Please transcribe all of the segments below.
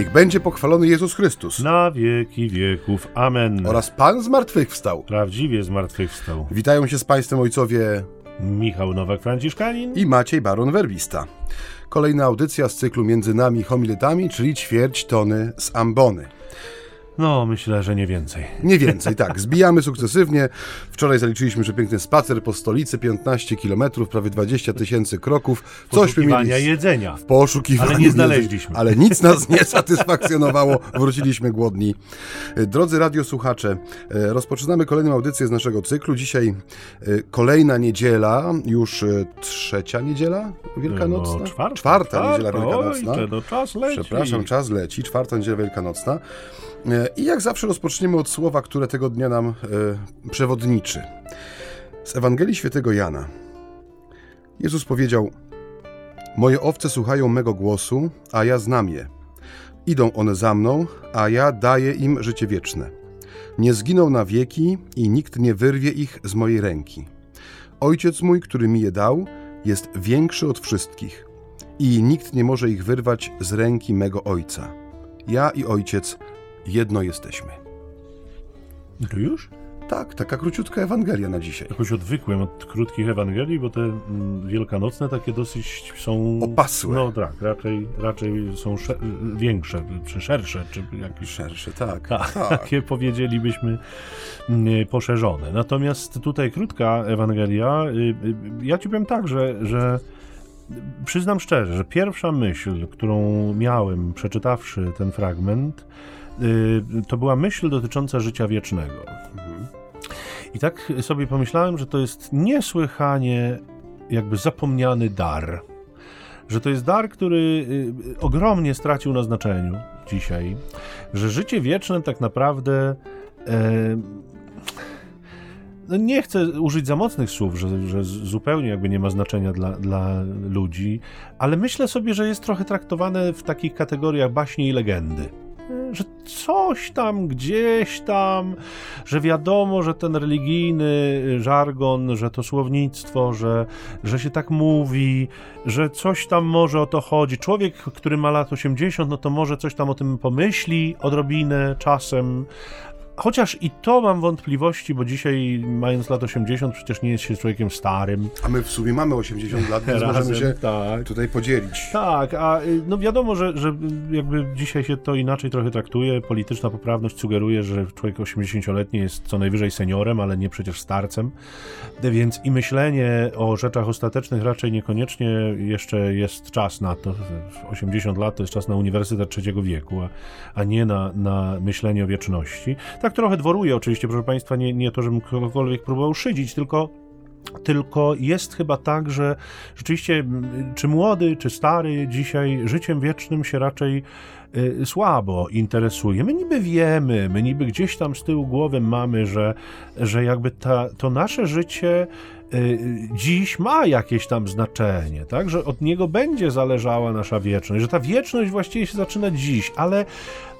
Niech będzie pochwalony Jezus Chrystus. Na wieki wieków. Amen. Oraz Pan zmartwychwstał. Prawdziwie zmartwychwstał. Witają się z Państwem ojcowie Michał Nowak-Franciszkanin i Maciej Baron Werbista. Kolejna audycja z cyklu Między nami homiletami, czyli ćwierć tony z ambony. No, myślę, że nie więcej. Nie więcej, tak. Zbijamy sukcesywnie. Wczoraj zaliczyliśmy przepiękny spacer po stolicy, 15 km, prawie 20 tysięcy kroków. Cośmy mieli jedzenia. W poszukiwaniu Ale nie znaleźliśmy. Ale nic nas nie satysfakcjonowało. Wróciliśmy głodni. Drodzy radiosłuchacze, e, rozpoczynamy kolejną audycję z naszego cyklu. Dzisiaj e, kolejna niedziela, już e, trzecia niedziela wielkanocna? No, czwarta, czwarta, czwarta niedziela wielkanocna. Ojcze, no czas leci. Przepraszam, czas leci. Czwarta niedziela wielkanocna. I jak zawsze rozpoczniemy od słowa, które tego dnia nam e, przewodniczy. Z Ewangelii Świętego Jana. Jezus powiedział: Moje owce słuchają mego głosu, a ja znam je. Idą one za mną, a ja daję im życie wieczne. Nie zginą na wieki i nikt nie wyrwie ich z mojej ręki. Ojciec mój, który mi je dał, jest większy od wszystkich i nikt nie może ich wyrwać z ręki mego Ojca. Ja i Ojciec jedno jesteśmy. To już? Tak, taka króciutka Ewangelia na dzisiaj. Jakoś odwykłem od krótkich Ewangelii, bo te mm, wielkanocne takie dosyć są... Opasłe. No tak, raczej, raczej są większe, czy szersze, czy jakieś... Szersze, tak. tak. tak. Takie powiedzielibyśmy mm, poszerzone. Natomiast tutaj krótka Ewangelia, y, y, ja ci powiem tak, że, że przyznam szczerze, że pierwsza myśl, którą miałem przeczytawszy ten fragment, to była myśl dotycząca życia wiecznego. I tak sobie pomyślałem, że to jest niesłychanie jakby zapomniany dar. Że to jest dar, który y, ogromnie stracił na znaczeniu dzisiaj. Że życie wieczne tak naprawdę. E, no nie chcę użyć za mocnych słów, że, że zupełnie jakby nie ma znaczenia dla, dla ludzi, ale myślę sobie, że jest trochę traktowane w takich kategoriach baśni i legendy że coś tam, gdzieś tam, że wiadomo, że ten religijny żargon, że to słownictwo, że, że się tak mówi, że coś tam może o to chodzi. Człowiek, który ma lat 80, no to może coś tam o tym pomyśli odrobinę czasem, Chociaż i to mam wątpliwości, bo dzisiaj, mając lat 80, przecież nie jest się człowiekiem starym. A my w sumie mamy 80 lat, więc Razem, możemy się tak. tutaj podzielić. Tak, a y, no wiadomo, że, że jakby dzisiaj się to inaczej trochę traktuje. Polityczna poprawność sugeruje, że człowiek 80-letni jest co najwyżej seniorem, ale nie przecież starcem. Więc i myślenie o rzeczach ostatecznych raczej niekoniecznie jeszcze jest czas na to. 80 lat to jest czas na uniwersytet trzeciego wieku, a, a nie na, na myślenie o wieczności. Tak tak trochę dworuje oczywiście, proszę Państwa, nie, nie to, żebym kogokolwiek próbował szydzić, tylko tylko jest chyba tak, że rzeczywiście, czy młody, czy stary, dzisiaj życiem wiecznym się raczej y, słabo interesuje. My niby wiemy, my niby gdzieś tam z tyłu głowy mamy, że, że jakby ta, to nasze życie Y, dziś ma jakieś tam znaczenie, tak? Że od niego będzie zależała nasza wieczność, że ta wieczność właściwie się zaczyna dziś, ale,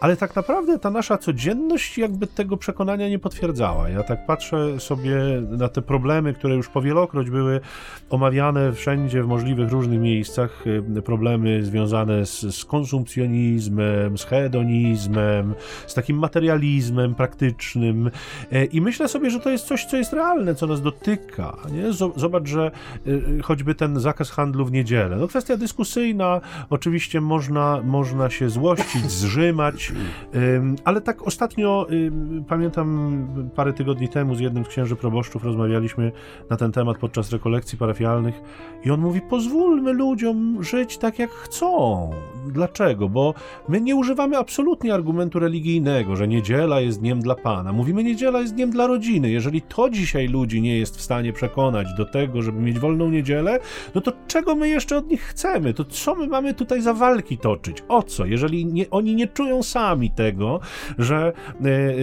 ale tak naprawdę ta nasza codzienność jakby tego przekonania nie potwierdzała. Ja tak patrzę sobie na te problemy, które już powielokroć były omawiane wszędzie w możliwych różnych miejscach, y, problemy związane z, z konsumpcjonizmem, z hedonizmem, z takim materializmem praktycznym y, i myślę sobie, że to jest coś, co jest realne, co nas dotyka, nie? Zobacz, że y, choćby ten zakaz handlu w niedzielę. No kwestia dyskusyjna, oczywiście można, można się złościć, zrzymać, ale tak ostatnio pamiętam parę tygodni temu z jednym z księży proboszczów rozmawialiśmy na ten temat podczas rekolekcji parafialnych i on mówi, pozwólmy ludziom żyć tak jak chcą. Dlaczego? Bo my nie używamy absolutnie argumentu religijnego, że niedziela jest dniem dla Pana. Mówimy, niedziela jest dniem dla rodziny. Jeżeli to dzisiaj ludzi nie jest w stanie przekonać, do tego, żeby mieć wolną niedzielę, no to czego my jeszcze od nich chcemy? To co my mamy tutaj za walki toczyć? O co? Jeżeli nie, oni nie czują sami tego, że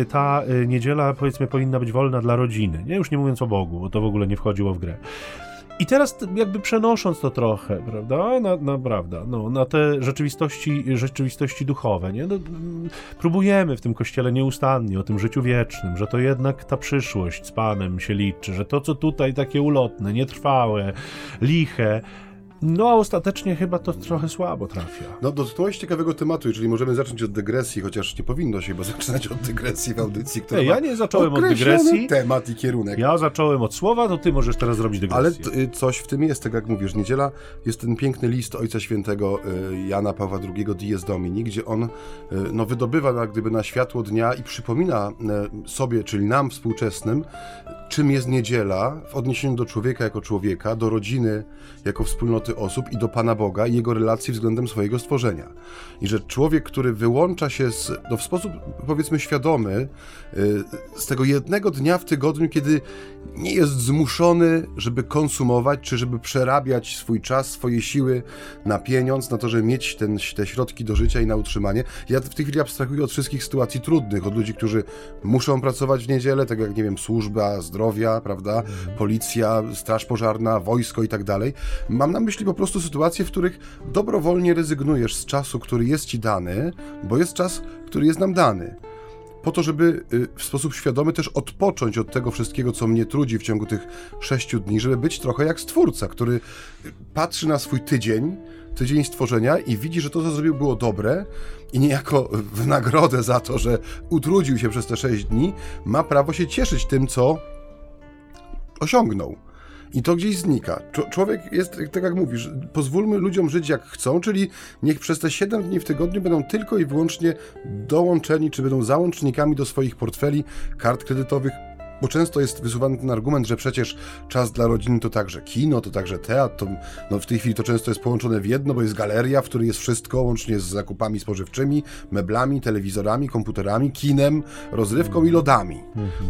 y, ta y, niedziela, powiedzmy, powinna być wolna dla rodziny, nie? Już nie mówiąc o Bogu, bo to w ogóle nie wchodziło w grę. I teraz jakby przenosząc to trochę, prawda, na, na, prawda, no, na te rzeczywistości, rzeczywistości duchowe, nie? No, próbujemy w tym kościele nieustannie o tym życiu wiecznym, że to jednak ta przyszłość z Panem się liczy, że to, co tutaj takie ulotne, nietrwałe, liche, No a ostatecznie chyba to trochę słabo trafia. No dotknąłeś ciekawego tematu, jeżeli możemy zacząć od dygresji, chociaż nie powinno się chyba zaczynać od dygresji w audycji, która ja nie zacząłem od dygresji. temat i kierunek. Ja zacząłem od słowa, to ty możesz teraz zrobić Ale dygresję. t- y, coś w tym jest, tak jak mówisz. Niedziela jest ten piękny list Ojca Świętego y, Jana Pawła II Dies Domini, gdzie on y, no, wydobywa jak gdyby na światło dnia i przypomina sobie, czyli nam współczesnym, czym jest niedziela w odniesieniu do człowieka jako człowieka, do rodziny jako wspólnoty osób i do Pana Boga i jego relacji względem swojego stworzenia. I że człowiek, który wyłącza się z, no, w sposób powiedzmy świadomy y, z tego jednego dnia w tygodniu, kiedy nie jest zmuszony, żeby konsumować, czy żeby przerabiać swój czas, swoje siły na pieniądz, na to, żeby mieć ten, te środki do życia i na utrzymanie. Ja w tej chwili abstrahuję od wszystkich sytuacji trudnych, od ludzi, którzy muszą pracować w niedzielę, tak jak, nie wiem, służba zdrowia, prawda, policja, straż pożarna, wojsko i tak dalej. Mam na myśli po prostu sytuacje, w których dobrowolnie rezygnujesz z czasu, który jest ci dany, bo jest czas, który jest nam dany po to, żeby y, w sposób świadomy też odpocząć od tego wszystkiego, co mnie trudzi w ciągu tych sześciu dni, żeby być trochę jak stwórca, który y, patrzy na swój tydzień, tydzień stworzenia i widzi, że to, co zrobił, było dobre i niejako w nagrodę za to, że utrudził się przez te sześć dni, ma prawo się cieszyć tym, co osiągnął. I to gdzieś znika. Człowiek jest, tak jak mówisz, pozwólmy ludziom żyć jak chcą, czyli niech przez te 7 dni w tygodniu będą tylko i wyłącznie dołączeni, czy będą załącznikami do swoich portfeli, kart kredytowych, bo często jest wysuwany ten argument, że przecież czas dla rodziny to także kino, to także teatr, to, no w tej chwili to często jest połączone w jedno, bo jest galeria, w której jest wszystko, łącznie z zakupami spożywczymi, meblami, telewizorami, komputerami, kinem, rozrywką i lodami.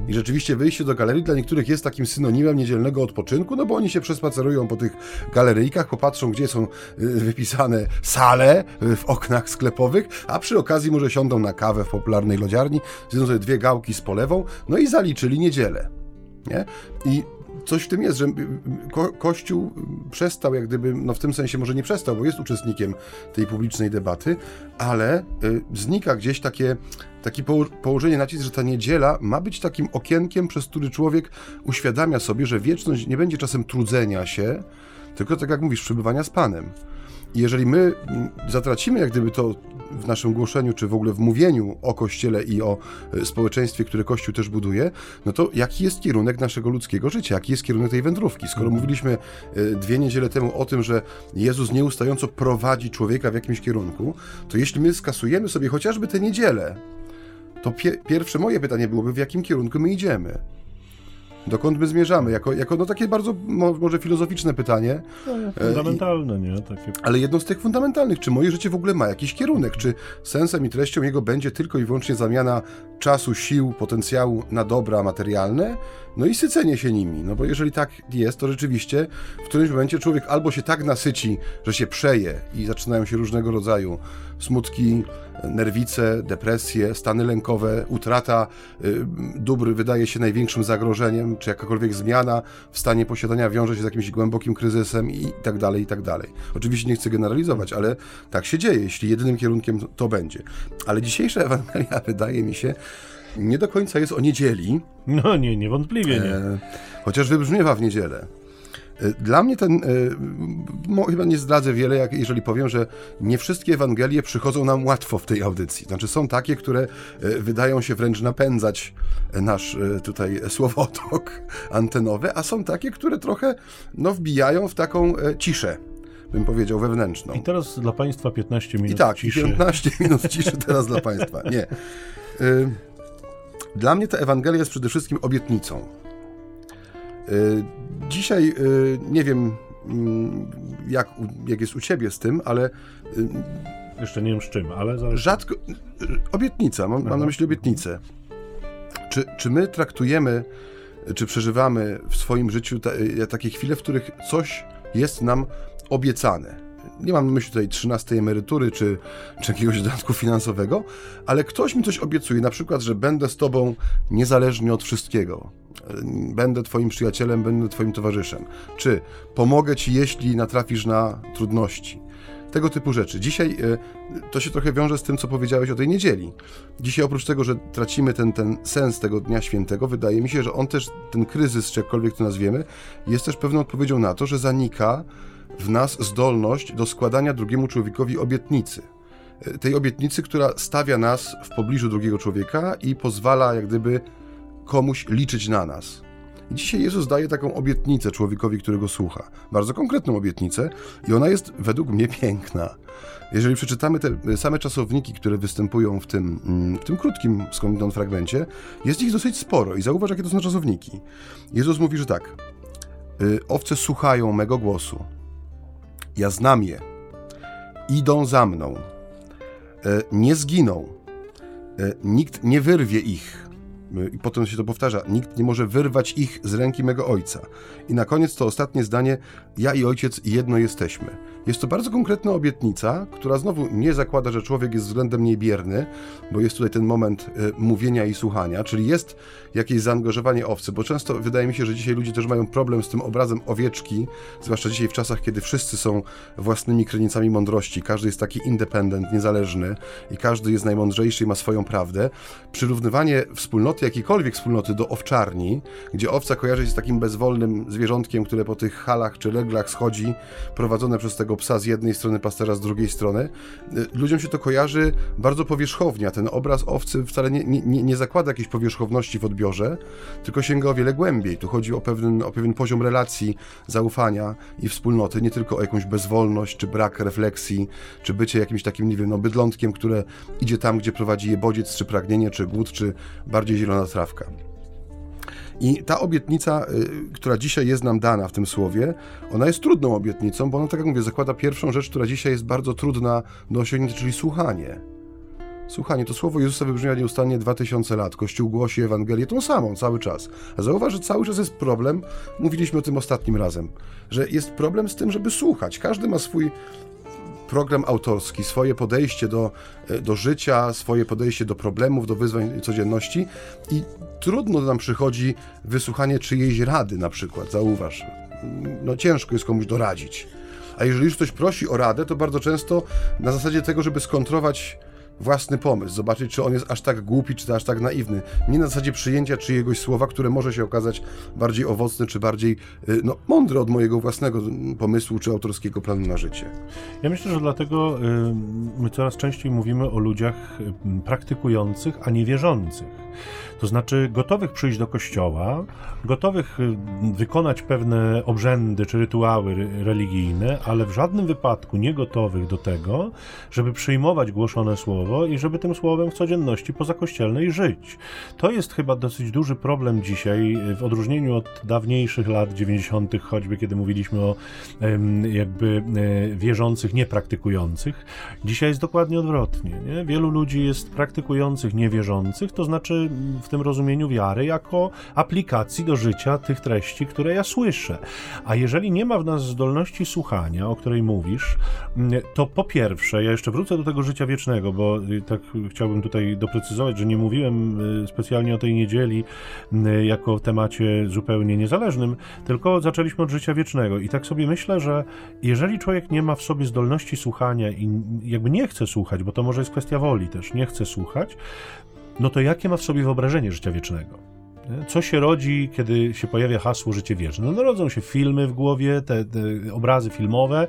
I rzeczywiście wyjście do galerii dla niektórych jest takim synonimem niedzielnego odpoczynku, no bo oni się przespacerują po tych galeryjkach, popatrzą, gdzie są y, wypisane sale y, w oknach sklepowych, a przy okazji może siądą na kawę w popularnej lodziarni, zjedzą sobie dwie gałki z polewą, no i zaliczyli niedzielę. Nie? I coś w tym jest, że y, ko Kościół przestał, jak gdyby, no w tym sensie może nie przestał, bo jest uczestnikiem tej publicznej debaty, ale y, znika gdzieś takie, takie poło położenie nacisku, że ta niedziela ma być takim okienkiem, przez który człowiek uświadamia sobie, że wieczność nie będzie czasem trudzenia się, tylko tak jak mówisz, przebywania z Panem. I jeżeli my mm, zatracimy jak gdyby to w naszym głoszeniu, czy w ogóle w mówieniu o Kościele i o e, społeczeństwie, które Kościół też buduje, no to jaki jest kierunek naszego ludzkiego życia? Jaki jest kierunek tej wędrówki? Skoro mówiliśmy e, dwie niedziele temu o tym, że Jezus nieustająco prowadzi człowieka w jakimś kierunku, to jeśli my skasujemy sobie chociażby tę niedzielę, to pie pierwsze moje pytanie byłoby, w jakim kierunku my idziemy? Dokąd my zmierzamy? Jako, jako no takie bardzo mo, może filozoficzne pytanie, Fundamentalne, nie? Takie... ale jedno z tych fundamentalnych, czy moje życie w ogóle ma jakiś kierunek? Czy sensem i treścią jego będzie tylko i wyłącznie zamiana czasu, sił, potencjału na dobra materialne? No i sycenie się nimi. No bo jeżeli tak jest, to rzeczywiście w którymś momencie człowiek albo się tak nasyci, że się przeje i zaczynają się różnego rodzaju smutki, nerwice, depresje, stany lękowe, utrata y, dóbr wydaje się największym zagrożeniem, czy jakakolwiek zmiana w stanie posiadania wiąże się z jakimś głębokim kryzysem i tak dalej, i tak dalej. Oczywiście nie chcę generalizować, ale tak się dzieje, jeśli jedynym kierunkiem to będzie. Ale dzisiejsza Ewangelia wydaje mi się nie do końca jest o niedzieli, No nie, niewątpliwie nie. e, chociaż wybrzmiewa w niedzielę. E, Dla mnie ten, e, chyba nie zdradzę wiele, jak jeżeli powiem, że nie wszystkie Ewangelie przychodzą nam łatwo w tej audycji. Znaczy są takie, które e, wydają się wręcz napędzać nasz tutaj słowotok antenowy, a są takie, które trochę no, wbijają w taką ciszę, bym powiedział, wewnętrzną. I teraz dla Państwa 15 minut I tak, ciszy. 15 minut ciszy teraz dla Państwa. Nie. Dla mnie ta Ewangelia jest przede wszystkim obietnicą. Y, Dzisiaj y, nie wiem, mm, jak, jak jest u Ciebie z tym, ale y, Jeszcze nie wiem z czym, ale zależy. rzadko. Obietnica, mam, mam na myśli obietnicę. Czy, czy my traktujemy, czy przeżywamy w swoim życiu ta, takie chwile, w których coś jest nam obiecane? Nie mam na myśli tutaj 13 emerytury czy, czy jakiegoś dodatku finansowego, ale ktoś mi coś obiecuje, na przykład, że będę z Tobą niezależnie od wszystkiego. Będę Twoim przyjacielem, będę Twoim towarzyszem. Czy pomogę Ci, jeśli natrafisz na trudności tego typu rzeczy. Dzisiaj e, to się trochę wiąże z tym, co powiedziałeś o tej niedzieli. Dzisiaj oprócz tego, że tracimy ten, ten sens tego Dnia Świętego, wydaje mi się, że on też, ten kryzys, czy jakkolwiek to nazwiemy, jest też pewną odpowiedzią na to, że zanika w nas zdolność do składania drugiemu człowiekowi obietnicy. E, tej obietnicy, która stawia nas w pobliżu drugiego człowieka i pozwala jak gdyby komuś liczyć na nas. Dzisiaj Jezus daje taką obietnicę człowiekowi, którego słucha. Bardzo konkretną obietnicę i ona jest według mnie piękna. Jeżeli przeczytamy te same czasowniki, które występują w tym, mm, w tym krótkim skądinąd fragmencie, jest ich dosyć sporo i zauważ, jakie to są czasowniki. Jezus mówi, że tak, y, owce słuchają mego głosu, ja znam je, idą za mną, e, nie zginą, e, nikt nie wyrwie ich, i potem się to powtarza, nikt nie może wyrwać ich z ręki mego ojca. I na koniec to ostatnie zdanie, ja i ojciec jedno jesteśmy. Jest to bardzo konkretna obietnica, która znowu nie zakłada, że człowiek jest względem niej bierny, bo jest tutaj ten moment y, mówienia i słuchania, czyli jest jakieś zaangażowanie owcy, bo często wydaje mi się, że dzisiaj ludzie też mają problem z tym obrazem owieczki, zwłaszcza dzisiaj w czasach, kiedy wszyscy są własnymi krynicami mądrości, każdy jest taki independent, niezależny i każdy jest najmądrzejszy i ma swoją prawdę. Przyrównywanie wspólnoty, jakiejkolwiek wspólnoty do owczarni, gdzie owca kojarzy się z takim bezwolnym zwierzątkiem, które po tych halach czy leglach schodzi, prowadzone przez tego psa z jednej strony, pasterza z drugiej strony. Y, ludziom się to kojarzy bardzo powierzchownie, a ten obraz owcy wcale nie, nie, nie zakłada jakiejś powierzchowności w odbiorze, tylko sięga o wiele głębiej. Tu chodzi o pewien, o pewien poziom relacji, zaufania i wspólnoty, nie tylko o jakąś bezwolność, czy brak refleksji, czy bycie jakimś takim, nie wiem, no, bydlątkiem, które idzie tam, gdzie prowadzi je bodziec, czy pragnienie, czy głód, czy bardziej zielona trawka. I ta obietnica, y, która dzisiaj jest nam dana w tym słowie, ona jest trudną obietnicą, bo ona, tak jak mówię, zakłada pierwszą rzecz, która dzisiaj jest bardzo trudna do osiągnięcia, czyli słuchanie. Słuchanie, to słowo Jezusa wybrzmia nieustannie 2000 lat. Kościół głosi Ewangelię tą samą cały czas. A zauważ, że cały czas jest problem, mówiliśmy o tym ostatnim razem, że jest problem z tym, żeby słuchać. Każdy ma swój program autorski, swoje podejście do, e, do życia, swoje podejście do problemów, do wyzwań codzienności i trudno nam przychodzi wysłuchanie czyjejś rady na przykład, zauważ. No ciężko jest komuś doradzić. A jeżeli już ktoś prosi o radę, to bardzo często na zasadzie tego, żeby skontrować własny pomysł, zobaczyć, czy on jest aż tak głupi, czy aż tak naiwny. Nie na zasadzie przyjęcia czyjegoś słowa, które może się okazać bardziej owocne, czy bardziej y, no, mądre od mojego własnego pomysłu, czy autorskiego planu na życie. Ja myślę, że dlatego y, my coraz częściej mówimy o ludziach y, praktykujących, a nie wierzących. To znaczy gotowych przyjść do kościoła, gotowych wykonać pewne obrzędy czy rytuały religijne, ale w żadnym wypadku nie gotowych do tego, żeby przyjmować głoszone słowo i żeby tym słowem w codzienności pozakościelnej żyć. To jest chyba dosyć duży problem dzisiaj, w odróżnieniu od dawniejszych lat 90., choćby kiedy mówiliśmy o jakby e, wierzących, niepraktykujących. Dzisiaj jest dokładnie odwrotnie. Nie? Wielu ludzi jest praktykujących, niewierzących, to znaczy w tym rozumieniu wiary jako aplikacji do życia tych treści, które ja słyszę. A jeżeli nie ma w nas zdolności słuchania, o której mówisz, to po pierwsze, ja jeszcze wrócę do tego życia wiecznego, bo Y, tak chciałbym tutaj doprecyzować, że nie mówiłem y, specjalnie o tej niedzieli y, jako temacie zupełnie niezależnym, tylko zaczęliśmy od życia wiecznego. I tak sobie myślę, że jeżeli człowiek nie ma w sobie zdolności słuchania i jakby nie chce słuchać, bo to może jest kwestia woli też, nie chce słuchać, no to jakie ma w sobie wyobrażenie życia wiecznego? Co się rodzi, kiedy się pojawia hasło życie wieczne? No, rodzą się filmy w głowie, te, te obrazy filmowe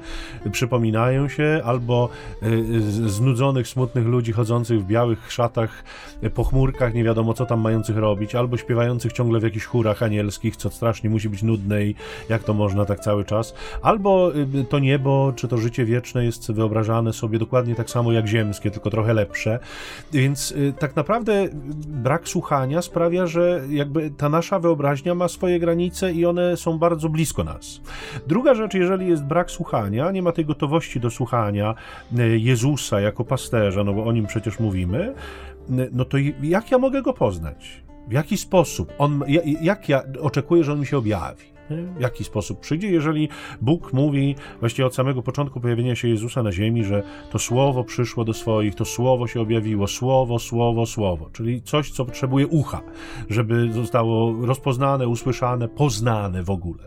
przypominają się, albo y, znudzonych, smutnych ludzi chodzących w białych szatach po chmurkach, nie wiadomo co tam mających robić, albo śpiewających ciągle w jakichś chórach anielskich, co strasznie musi być nudne i jak to można tak cały czas. Albo y, to niebo, czy to życie wieczne jest wyobrażane sobie dokładnie tak samo jak ziemskie, tylko trochę lepsze. Więc tak naprawdę brak słuchania sprawia, że jak jakby ta nasza wyobraźnia ma swoje granice i one są bardzo blisko nas. Druga rzecz, jeżeli jest brak słuchania, nie ma tej gotowości do słuchania e, Jezusa jako pasterza, no bo o nim przecież mówimy, no to jak ja mogę go poznać? W jaki sposób? On, jak ja oczekuję, że on mi się objawi? W jaki sposób przyjdzie, jeżeli Bóg mówi właściwie od samego początku pojawienia się Jezusa na ziemi, że to słowo przyszło do swoich, to słowo się objawiło, słowo, słowo, słowo, czyli coś, co potrzebuje ucha, żeby zostało rozpoznane, usłyszane, poznane w ogóle.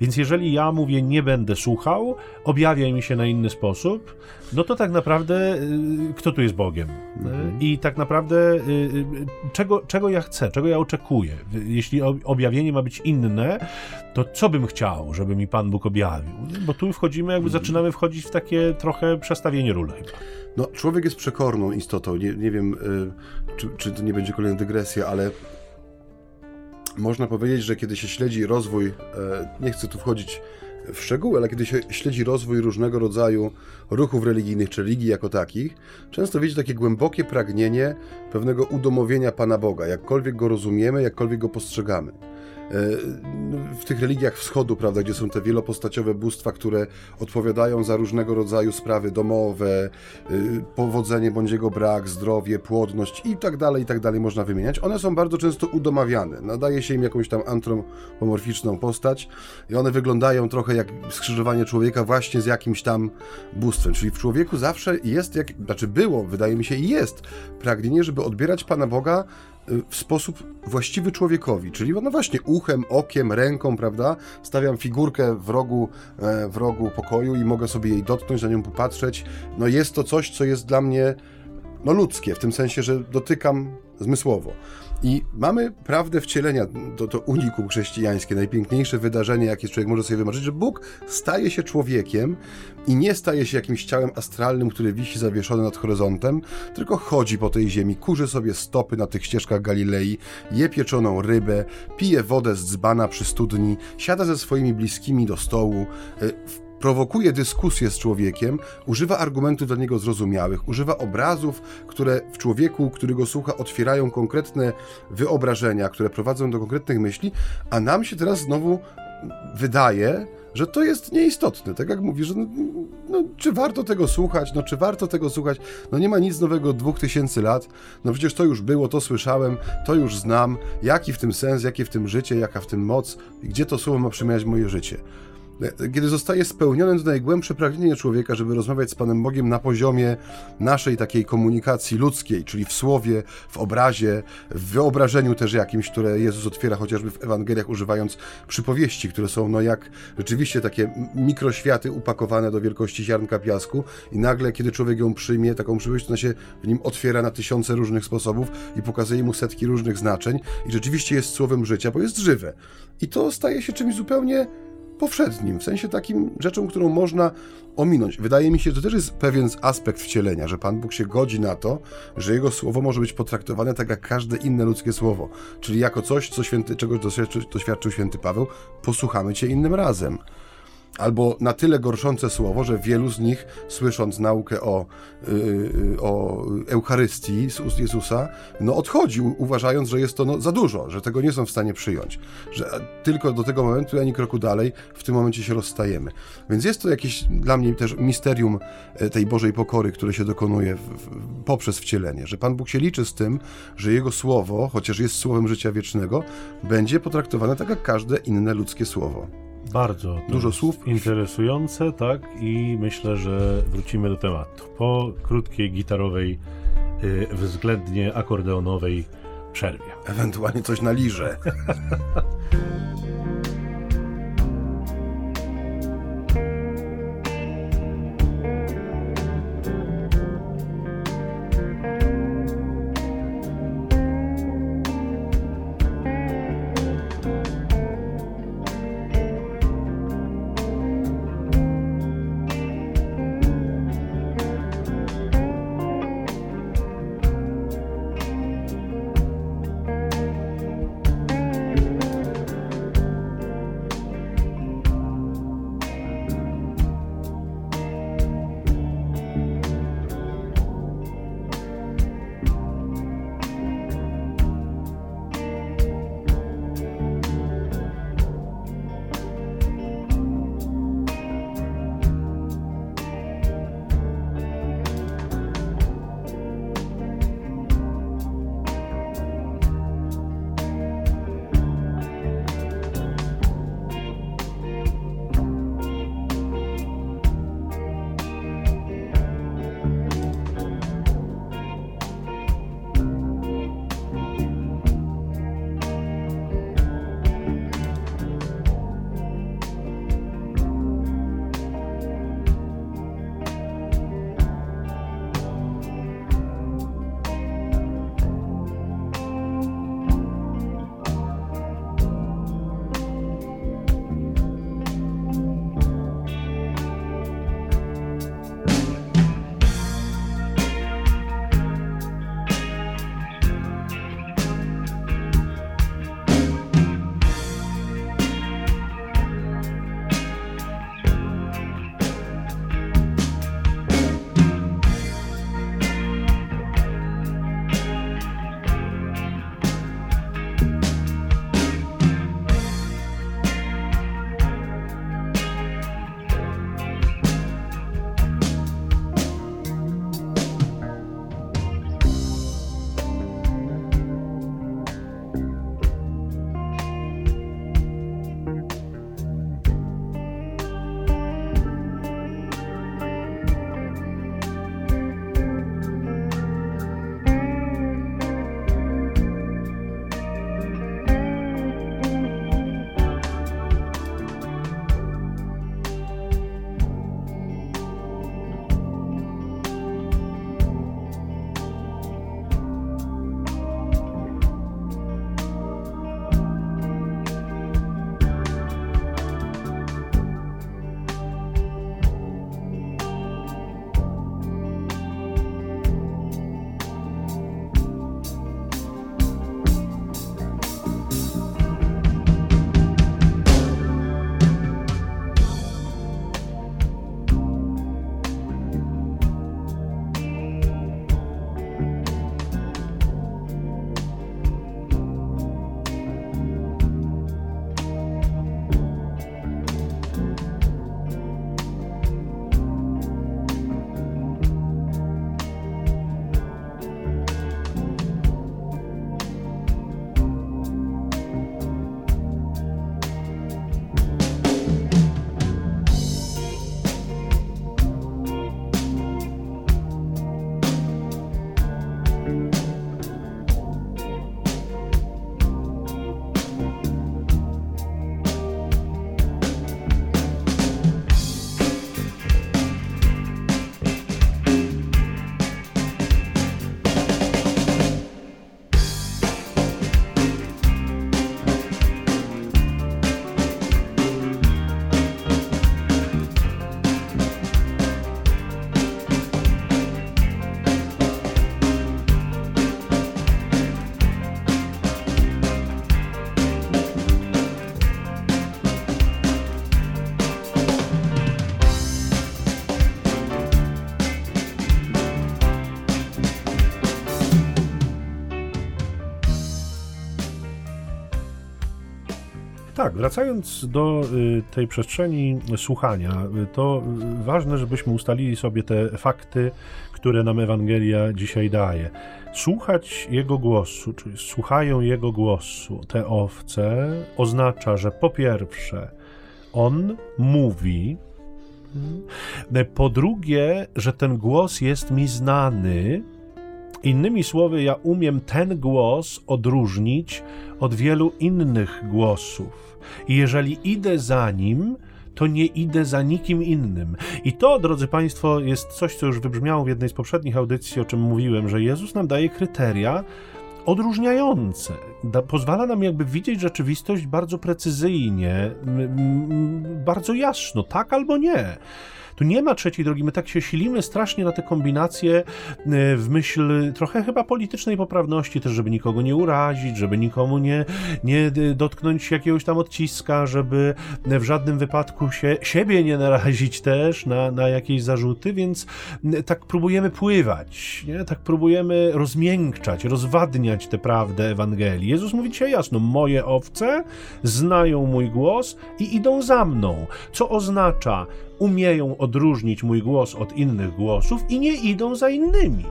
Więc jeżeli ja mówię, nie będę słuchał, objawia mi się na inny sposób, no to tak naprawdę y, kto tu jest Bogiem? Mhm. I tak naprawdę y, y, czego, czego ja chcę, czego ja oczekuję? Jeśli objawienie ma być inne, to co bym chciał, żeby mi Pan Bóg objawił? Bo tu wchodzimy, jakby mhm. zaczynamy wchodzić w takie trochę przestawienie ról chyba. No, człowiek jest przekorną istotą. Nie, nie wiem, y, czy, czy to nie będzie kolejna dygresja, ale można powiedzieć, że kiedy się śledzi rozwój, y, nie chcę tu wchodzić w szczegóły, ale kiedy się śledzi rozwój różnego rodzaju ruchów religijnych, czy religii jako takich, często widzi takie głębokie pragnienie pewnego udomowienia Pana Boga, jakkolwiek go rozumiemy, jakkolwiek go postrzegamy. E, w tych religiach wschodu, prawda, gdzie są te wielopostaciowe bóstwa, które odpowiadają za różnego rodzaju sprawy domowe, y, powodzenie bądź jego brak, zdrowie, płodność i tak dalej, i tak dalej można wymieniać. One są bardzo często udomawiane. Nadaje się im jakąś tam antropomorficzną postać i one wyglądają trochę jak skrzyżowanie człowieka właśnie z jakimś tam bóstwem. Czyli w człowieku zawsze jest, jak, znaczy było, wydaje mi się, i jest pragnienie, żeby odbierać Pana Boga w sposób właściwy człowiekowi, czyli no właśnie uchem, okiem, ręką, prawda? Stawiam figurkę w rogu, e, w rogu pokoju i mogę sobie jej dotknąć, na nią popatrzeć. No jest to coś, co jest dla mnie no ludzkie, w tym sensie, że dotykam zmysłowo. I mamy prawdę wcielenia, to, to unikum chrześcijańskie, najpiękniejsze wydarzenie, jakie człowiek może sobie wymarzyć, że Bóg staje się człowiekiem i nie staje się jakimś ciałem astralnym, który wisi zawieszony nad horyzontem, tylko chodzi po tej ziemi, kurzy sobie stopy na tych ścieżkach Galilei, je pieczoną rybę, pije wodę z dzbana przy studni, siada ze swoimi bliskimi do stołu, e, prowokuje dyskusję z człowiekiem, używa argumentów dla niego zrozumiałych, używa obrazów, które w człowieku, który go słucha, otwierają konkretne wyobrażenia, które prowadzą do konkretnych myśli, a nam się teraz znowu wydaje, że to jest nieistotne. Tak jak mówisz, że no, no, czy warto tego słuchać, no czy warto tego słuchać, no nie ma nic nowego od dwóch tysięcy lat, no przecież to już było, to słyszałem, to już znam, jaki w tym sens, jakie w tym życie, jaka w tym moc, gdzie to słowo ma przemieniać moje życie kiedy zostaje spełnione to najgłębsze pragnienie człowieka, żeby rozmawiać z Panem Bogiem na poziomie naszej takiej komunikacji ludzkiej, czyli w słowie, w obrazie, w wyobrażeniu też jakimś, które Jezus otwiera chociażby w Ewangeliach, używając przypowieści, które są no jak rzeczywiście takie mikroświaty upakowane do wielkości ziarnka piasku i nagle, kiedy człowiek ją przyjmie, taką przypowieść, ona się w nim otwiera na tysiące różnych sposobów i pokazuje mu setki różnych znaczeń i rzeczywiście jest słowem życia, bo jest żywe. I to staje się czymś zupełnie powszednim, w sensie takim rzeczą, którą można ominąć. Wydaje mi się, że to też jest pewien aspekt wcielenia, że Pan Bóg się godzi na to, że Jego słowo może być potraktowane tak jak każde inne ludzkie słowo, czyli jako coś, co święty, czegoś doświadczył, doświadczył święty Paweł, posłuchamy Cię innym razem albo na tyle gorszące słowo, że wielu z nich, słysząc naukę o, yy, o Eucharystii z ust Jezusa, no odchodzi, uważając, że jest to no, za dużo, że tego nie są w stanie przyjąć, że tylko do tego momentu, ani kroku dalej, w tym momencie się rozstajemy. Więc jest to jakieś dla mnie też misterium e, tej Bożej pokory, które się dokonuje w, w, poprzez wcielenie, że Pan Bóg się liczy z tym, że Jego słowo, chociaż jest słowem życia wiecznego, będzie potraktowane tak jak każde inne ludzkie słowo. Bardzo dużo słów. Interesujące, tak, i myślę, że wrócimy do tematu. Po krótkiej gitarowej, yy, względnie akordeonowej przerwie. Ewentualnie coś na lirze. wracając do y, tej przestrzeni słuchania, y, to y, ważne, żebyśmy ustalili sobie te fakty, które nam Ewangelia dzisiaj daje. Słuchać Jego głosu, czyli słuchają Jego głosu, te owce, oznacza, że po pierwsze, On mówi, po drugie, że ten głos jest mi znany, Innymi słowy, ja umiem ten głos odróżnić od wielu innych głosów. I jeżeli idę za nim, to nie idę za nikim innym. I to, drodzy Państwo, jest coś, co już wybrzmiało w jednej z poprzednich audycji, o czym mówiłem, że Jezus nam daje kryteria odróżniające. Da, pozwala nam jakby widzieć rzeczywistość bardzo precyzyjnie, bardzo jasno, tak albo nie. Tu nie ma trzeciej drogi. My tak się silimy strasznie na te kombinacje e, w myśl trochę chyba politycznej poprawności, też żeby nikogo nie urazić, żeby nikomu nie, nie dotknąć jakiegoś tam odciska, żeby w żadnym wypadku się, siebie nie narazić też na, na jakieś zarzuty, więc tak próbujemy pływać, nie? tak próbujemy rozmiękczać, rozwadniać tę prawdę Ewangelii. Jezus mówi dzisiaj jasno, moje owce znają mój głos i idą za mną, co oznacza, umieją odróżnić mój głos od innych głosów i nie idą za innymi.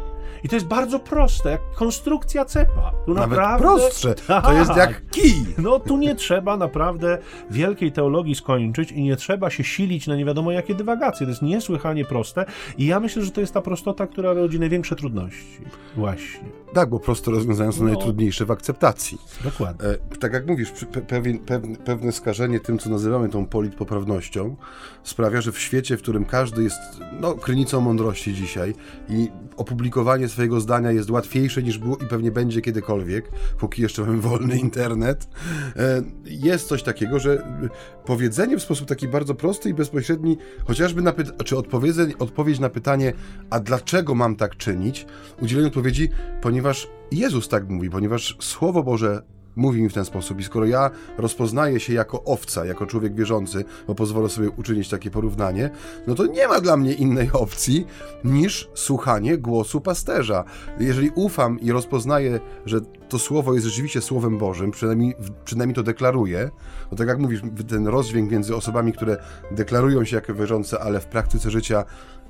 I to jest bardzo proste, jak konstrukcja cepa. Tu Nawet naprawdę... prostsze. To jest jak tak. kij. No tu nie trzeba naprawdę wielkiej teologii skończyć i nie trzeba się silić na nie wiadomo jakie dywagacje. To jest niesłychanie proste i ja myślę, że to jest ta prostota, która rodzi największe trudności. Właśnie. Tak, bo proste rozwiązania są no. najtrudniejsze w akceptacji. Dokładnie. E, tak jak mówisz, pewien, pewne, pewne skażenie tym, co nazywamy tą politpoprawnością, sprawia, że w świecie, w którym każdy jest no, krynicą mądrości dzisiaj i opublikowanie swojego zdania jest łatwiejsze niż było i pewnie będzie kiedykolwiek, póki jeszcze mamy wolny internet, e, jest coś takiego, że powiedzenie w sposób taki bardzo prosty i bezpośredni, chociażby na czy odpowiedź na pytanie, a dlaczego mam tak czynić, udzielenie odpowiedzi, ponieważ Jezus tak mówi, ponieważ Słowo Boże mówi mi w ten sposób. I skoro ja rozpoznaję się jako owca, jako człowiek wierzący, bo pozwolę sobie uczynić takie porównanie, no to nie ma dla mnie innej opcji niż słuchanie głosu pasterza. Jeżeli ufam i rozpoznaję, że to słowo jest rzeczywiście słowem Bożym, przynajmniej, przynajmniej to deklaruję, bo tak jak mówisz, ten rozdźwięk między osobami, które deklarują się jako wierzące, ale w praktyce życia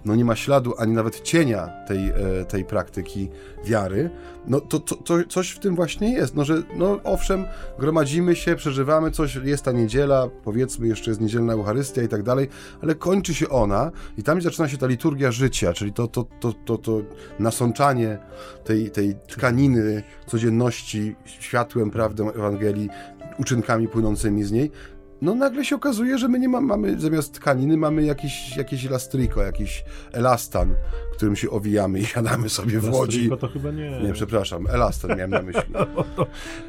no nie ma śladu ani nawet cienia tej, e, tej praktyki wiary, no to, to, to coś w tym właśnie jest, no że no owszem, gromadzimy się, przeżywamy coś, jest ta niedziela, powiedzmy jeszcze jest niedzielna Eucharystia i tak dalej, ale kończy się ona i tam zaczyna się ta liturgia życia, czyli to, to, to, to, to nasączanie tej, tej tkaniny codzienności światłem, prawdą Ewangelii, uczynkami płynącymi z niej, no nagle się okazuje, że my nie ma, mamy, zamiast tkaniny mamy jakiś, jakieś elastriko, jakiś elastan, którym się owijamy i siadamy sobie w łodzi. to chyba nie. Nie, przepraszam, elastan miałem na myśli.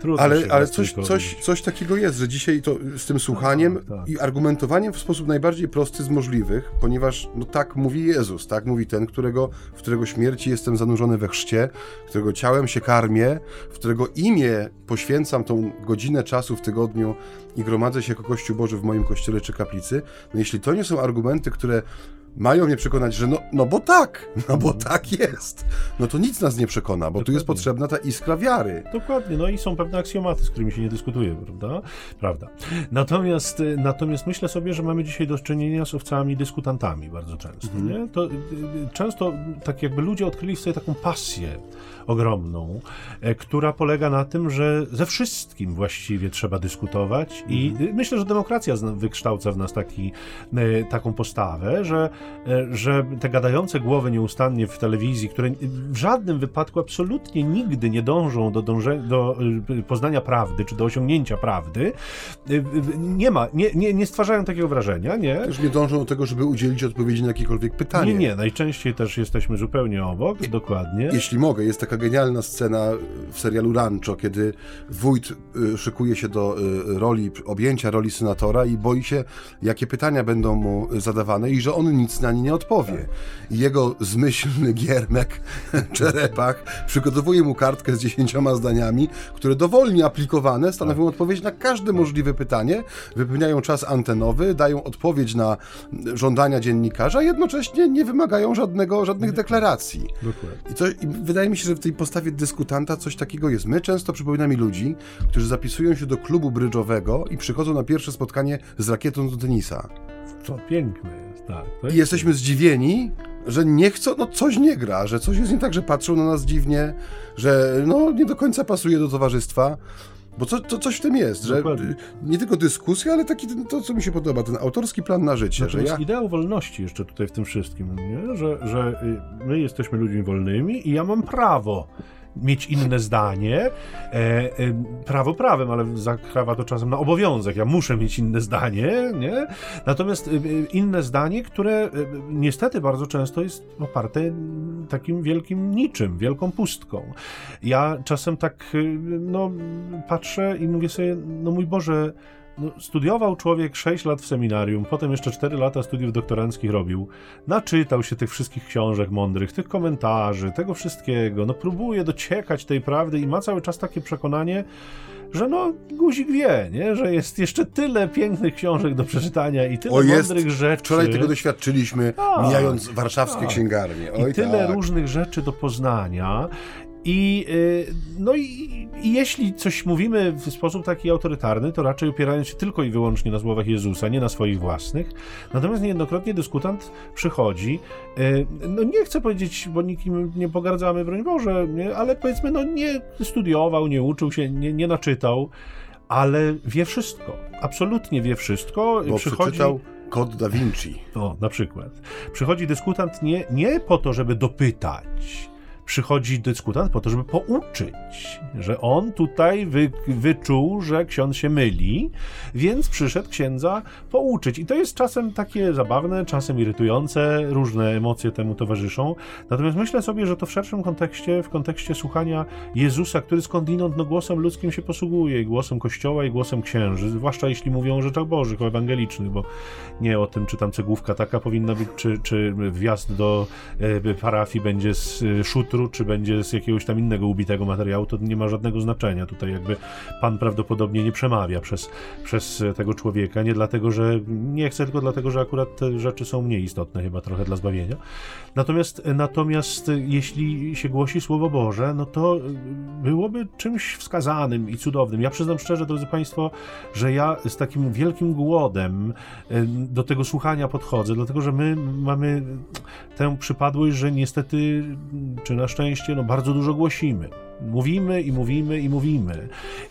No ale ale coś, coś, coś takiego jest, że dzisiaj to z tym słuchaniem no, tak. i argumentowaniem w sposób najbardziej prosty z możliwych, ponieważ no tak mówi Jezus, tak mówi ten, którego, w którego śmierci jestem zanurzony we chrzcie, którego ciałem się karmię, w którego imię poświęcam tą godzinę czasu w tygodniu i gromadzę się jako Kościół Boży w moim kościele czy kaplicy, no jeśli to nie są argumenty, które mają mnie przekonać, że no, no bo tak, no bo tak jest, no to nic nas nie przekona, bo Dokładnie. tu jest potrzebna ta iskra wiary. Dokładnie, no i są pewne aksjomaty, z którymi się nie dyskutuje, prawda? Prawda. Natomiast, y, natomiast myślę sobie, że mamy dzisiaj do czynienia z owcami dyskutantami bardzo często, mhm. nie? To, y, y, często tak jakby ludzie odkryli w sobie taką pasję ogromną, e, która polega na tym, że ze wszystkim właściwie trzeba dyskutować i mhm. myślę, że demokracja wykształca w nas taki, e, taką postawę, że, e, że te gadające głowy nieustannie w telewizji, które w żadnym wypadku absolutnie nigdy nie dążą do, dąże, do poznania prawdy, czy do osiągnięcia prawdy, nie ma, nie, nie, nie stwarzają takiego wrażenia, nie? Też nie dążą do tego, żeby udzielić odpowiedzi na jakiekolwiek pytanie. Nie, nie, najczęściej też jesteśmy zupełnie obok, dokładnie. Jeśli mogę, jest taka taka genialna scena w serialu Rancho, kiedy wójt y, szykuje się do y, roli, objęcia roli senatora i boi się, jakie pytania będą mu zadawane i że on nic na nie nie odpowie. I jego zmyślny giermek, czerepach, przygotowuje mu kartkę z dziesięcioma zdaniami, które dowolnie aplikowane stanowią odpowiedź na każde możliwe pytanie, wypełniają czas antenowy, dają odpowiedź na żądania dziennikarza, jednocześnie nie wymagają żadnego, żadnych deklaracji. Dokładnie. I, to, I wydaje mi się, że tej postawie dyskutanta coś takiego jest. My często przypominamy ludzi, którzy zapisują się do klubu brydżowego i przychodzą na pierwsze spotkanie z rakietą do tenisa. To piękne jest, tak. I jesteśmy zdziwieni, że nie chcą, no coś nie gra, że coś jest nie tak, że patrzą na nas dziwnie, że no nie do końca pasuje do towarzystwa. Bo co, to coś w tym jest, że Dokładnie. nie tylko dyskusja, ale taki to, co mi się podoba, ten autorski plan na życie. Znaczy, że jest ja... ideał wolności jeszcze tutaj w tym wszystkim, nie? Że, że y, my jesteśmy ludźmi wolnymi i ja mam prawo mieć inne zdanie. E, e, prawo prawem, ale zakrawa to czasem na obowiązek. Ja muszę mieć inne zdanie, nie? Natomiast e, inne zdanie, które e, niestety bardzo często jest oparte takim wielkim niczym, wielką pustką. Ja czasem tak, e, no, patrzę i mówię sobie, no mój Boże, no, studiował człowiek 6 lat w seminarium, potem jeszcze 4 lata studiów doktoranckich robił. Naczytał się tych wszystkich książek mądrych, tych komentarzy, tego wszystkiego. No, próbuje dociekać tej prawdy i ma cały czas takie przekonanie, że no, guzik wie, nie? że jest jeszcze tyle pięknych książek do przeczytania i tyle o, mądrych rzeczy. Wczoraj tego doświadczyliśmy, tak, mijając warszawskie tak. księgarnie. Oj, I tyle tak. różnych rzeczy do poznania. I, y, no i, i, jeśli coś mówimy w sposób taki autorytarny, to raczej opierając się tylko i wyłącznie na słowach Jezusa, nie na swoich własnych. Natomiast niejednokrotnie dyskutant przychodzi, y, no nie chcę powiedzieć, bo nikim nie pogardzamy, broń Boże, nie, ale powiedzmy, no nie studiował, nie uczył się, nie, nie naczytał, ale wie wszystko. Absolutnie wie wszystko. Bo przychodzi... przeczytał Kod Da Vinci. O, na przykład. Przychodzi dyskutant nie, nie po to, żeby dopytać, przychodzi dyskutant po to, żeby pouczyć, że on tutaj wy, wyczuł, że ksiądz się myli, więc przyszedł księdza pouczyć. I to jest czasem takie zabawne, czasem irytujące, różne emocje temu towarzyszą. Natomiast myślę sobie, że to w szerszym kontekście, w kontekście słuchania Jezusa, który skądinąd no, głosem ludzkim się posługuje, głosem Kościoła, i głosem księży, zwłaszcza jeśli mówią o rzeczach bożych, o ewangelicznych, bo nie o tym, czy tam cegłówka taka powinna być, czy, czy wjazd do e, parafii będzie z e, czy będzie z jakiegoś tam innego ubitego materiału, to nie ma żadnego znaczenia. Tutaj jakby Pan prawdopodobnie nie przemawia przez, przez tego człowieka, nie dlatego, że nie chce, tylko dlatego, że akurat te rzeczy są mniej istotne chyba trochę dla zbawienia. Natomiast, natomiast jeśli się głosi Słowo Boże, no to byłoby czymś wskazanym i cudownym. Ja przyznam szczerze, drodzy Państwo, że ja z takim wielkim głodem do tego słuchania podchodzę, dlatego, że my mamy tę przypadłość, że niestety, czy nasz szczęście no, bardzo dużo głosimy. Mówimy i mówimy i mówimy.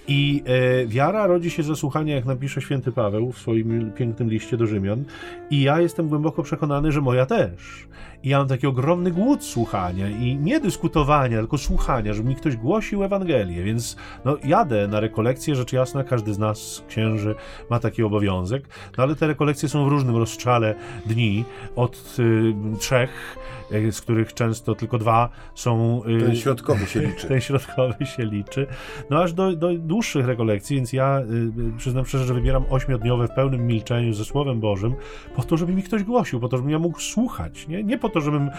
I e, wiara rodzi się ze słuchania, jak napisze święty Paweł w swoim pięknym liście do Rzymian. I ja jestem głęboko przekonany, że moja też. I ja mam taki ogromny głód słuchania i nie dyskutowania, tylko słuchania, żeby mi ktoś głosił Ewangelię. Więc no, jadę na rekolekcje, rzecz jasna, każdy z nas, księży, ma taki obowiązek. No ale te rekolekcje są w różnym rozstrzale dni, od y, trzech E, z których często tylko dwa są... E, ten środkowy się liczy. Ten środkowy się liczy. No aż do, do dłuższych rekolekcji, więc ja e, przyznam szczerze, że wybieram ośmiodniowe w pełnym milczeniu ze Słowem Bożym, po to, żeby mi ktoś głosił, po to, żebym ja mógł słuchać, nie? Nie po to, żebym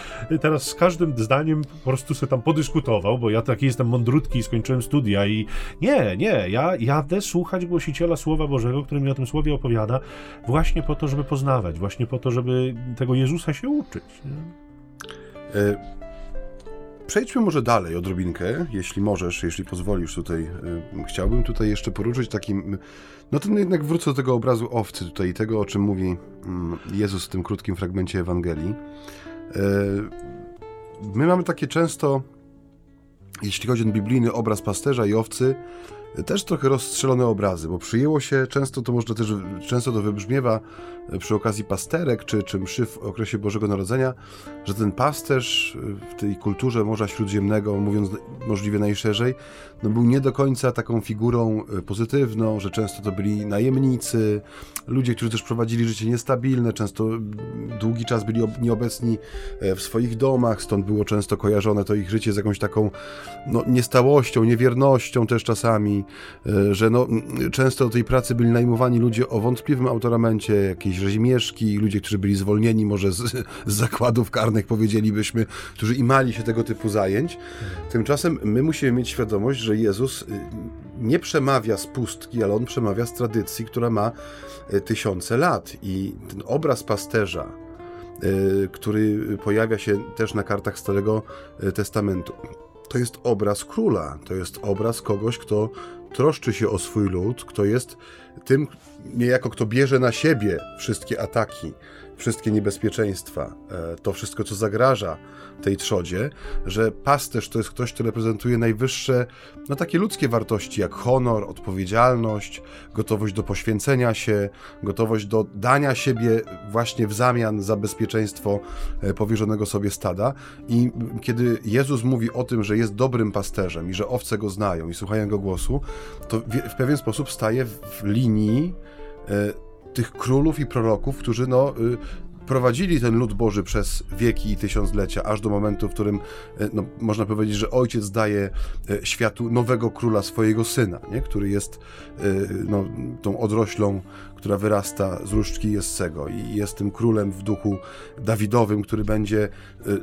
teraz z każdym zdaniem po prostu sobie tam podyskutował, bo ja taki jestem mądrutki i skończyłem studia i nie, nie, ja jadę słuchać głosiciela Słowa Bożego, który mi o tym Słowie opowiada, właśnie po to, żeby poznawać, właśnie po to, żeby tego Jezusa się uczyć. E, przejdźmy może dalej odrobinkę, jeśli możesz, jeśli pozwolisz tutaj. E, chciałbym tutaj jeszcze poruszyć takim. No to jednak wrócę do tego obrazu owcy tutaj i tego, o czym mówi mm, Jezus w tym krótkim fragmencie Ewangelii. E, my mamy takie często, jeśli chodzi o biblijny obraz pasterza i owcy, też trochę rozstrzelone obrazy, bo przyjęło się, często to można też, często to wybrzmiewa przy okazji pasterek, czy, czy mszy w okresie Bożego Narodzenia, że ten pasterz w tej kulturze Morza Śródziemnego, mówiąc możliwie najszerzej, no był nie do końca taką figurą e, pozytywną, że często to byli najemnicy, ludzie, którzy też prowadzili życie niestabilne, często długi czas byli nieobecni e, w swoich domach, stąd było często kojarzone to ich życie z jakąś taką no, niestałością, niewiernością też czasami. I że no, często do tej pracy byli najmowani ludzie o wątpliwym autoramencie, jakieś rzezimieszki, ludzie, którzy byli zwolnieni może z, z zakładów karnych, powiedzielibyśmy, którzy imali się tego typu zajęć. Tymczasem my musimy mieć świadomość, że Jezus nie przemawia z pustki, ale on przemawia z tradycji, która ma tysiące lat i ten obraz pasterza, Y, który pojawia się też na kartach Starego y, Testamentu. To jest obraz króla, to jest obraz kogoś, kto troszczy się o swój lud, kto jest tym, niejako kto bierze na siebie wszystkie ataki, wszystkie niebezpieczeństwa, e, to wszystko, co zagraża tej trzodzie, że pasterz to jest ktoś, kto reprezentuje najwyższe, no takie ludzkie wartości, jak honor, odpowiedzialność, gotowość do poświęcenia się, gotowość do dania siebie właśnie w zamian za bezpieczeństwo e, powierzonego sobie stada. I kiedy Jezus mówi o tym, że jest dobrym pasterzem i że owce go znają i słuchają go głosu, to w pewien sposób staje w linii e, tych królów i proroków, którzy no, y, prowadzili ten lud Boży przez wieki i tysiąclecia, aż do momentu, w którym e, no, można powiedzieć, że ojciec daje e, światu nowego króla swojego syna, nie? który jest no, tą odroślą, która wyrasta z różdżki Jessego i jest tym królem w duchu Dawidowym, który będzie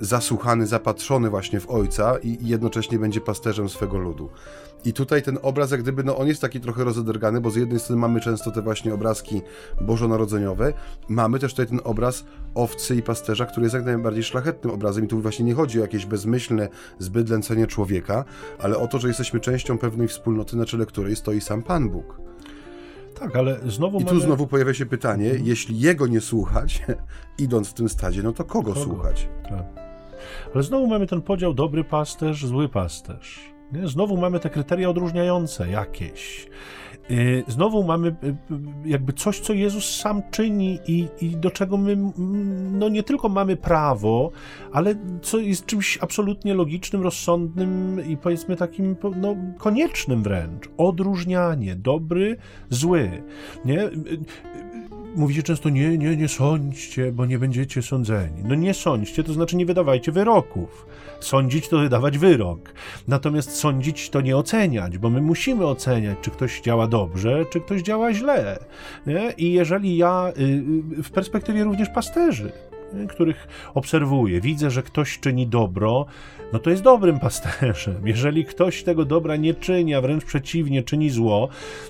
zasłuchany, zapatrzony właśnie w ojca i jednocześnie będzie pasterzem swego ludu. I tutaj ten obraz, jak gdyby, no on jest taki trochę rozedergany, bo z jednej strony mamy często te właśnie obrazki bożonarodzeniowe, mamy też tutaj ten obraz owcy i pasterza, który jest jak najbardziej szlachetnym obrazem i tu właśnie nie chodzi o jakieś bezmyślne zbydlęcenie człowieka, ale o to, że jesteśmy częścią pewnej wspólnoty, na czele której stoi sam Pan Bóg. Tak, ale znowu I tu mamy... znowu pojawia się pytanie, mhm. jeśli Jego nie słuchać, idąc w tym stadzie, no to kogo, kogo? słuchać? Tak. Ale znowu mamy ten podział dobry pasterz, zły pasterz. Nie? Znowu mamy te kryteria odróżniające jakieś. Y, znowu mamy y, y, jakby coś, co Jezus sam czyni i, i, do czego my no nie tylko mamy prawo, ale co jest czymś absolutnie logicznym, rozsądnym i powiedzmy takim no, koniecznym wręcz. Odróżnianie, dobry, zły. Nie? Mówicie często, nie, nie, nie sądźcie, bo nie będziecie sądzeni. No nie sądźcie, to znaczy nie wydawajcie wyroków. Sądzić to wydawać wyrok. Natomiast sądzić to nie oceniać, bo my musimy oceniać, czy ktoś działa dobrze, czy ktoś działa źle. Nie? I jeżeli ja y, y, w perspektywie również pasterzy, których obserwuję, widzę, że ktoś czyni dobro, no to jest dobrym pasterzem. Jeżeli ktoś tego dobra nie czyni, a wręcz przeciwnie, czyni zło,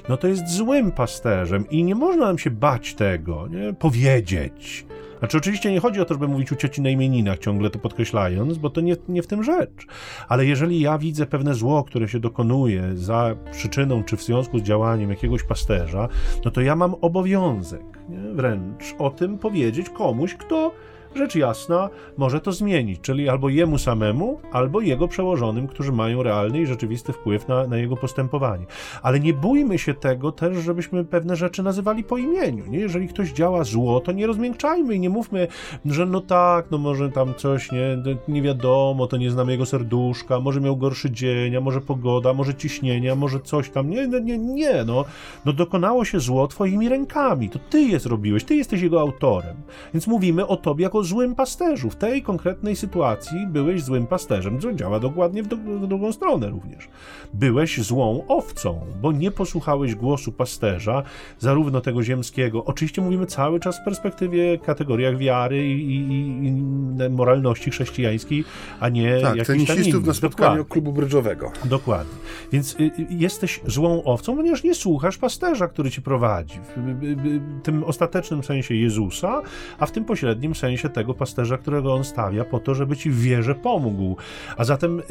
no to jest złym pasterzem i nie można nam się bać tego, nie? powiedzieć. Znaczy, oczywiście nie chodzi o to, żeby mówić u cioci na imieninach, ciągle to podkreślając, bo to nie, nie w tym rzecz. Ale jeżeli ja widzę pewne zło, które się dokonuje za przyczyną czy w związku z działaniem jakiegoś pasterza, no to ja mam obowiązek nie? wręcz o tym powiedzieć komuś, kto rzecz jasna może to zmienić, czyli albo jemu samemu, albo jego przełożonym, którzy mają realny i rzeczywisty wpływ na, na jego postępowanie. Ale nie bójmy się tego też, żebyśmy pewne rzeczy nazywali po imieniu. Nie? Jeżeli ktoś działa zło, to nie rozmiękczajmy i nie mówmy, że no tak, no może tam coś, nie, nie wiadomo, to nie znamy jego serduszka, może miał gorszy dzień, a może pogoda, może ciśnienie, a może coś tam. Nie, nie, nie, no, no dokonało się zło twoimi rękami, to ty je zrobiłeś, ty jesteś jego autorem. Więc mówimy o tobie jako złym pasterzu. W tej konkretnej sytuacji byłeś złym pasterzem, co działa dokładnie w, do, w drugą stronę również. Byłeś złą owcą, bo nie posłuchałeś głosu pasterza, zarówno tego ziemskiego. Oczywiście mówimy cały czas w perspektywie kategoriach wiary i, i, i moralności chrześcijańskiej, a nie tak, jakichś tenisistów na spotkaniu Dokładnie. klubu brydżowego. Dokładnie. Więc y, y, jesteś złą owcą, ponieważ nie słuchasz pasterza, który ci prowadzi. W, w, w tym ostatecznym sensie Jezusa, a w tym pośrednim sensie tego pasterza, którego on stawia po to, żeby ci w wierze pomógł. A zatem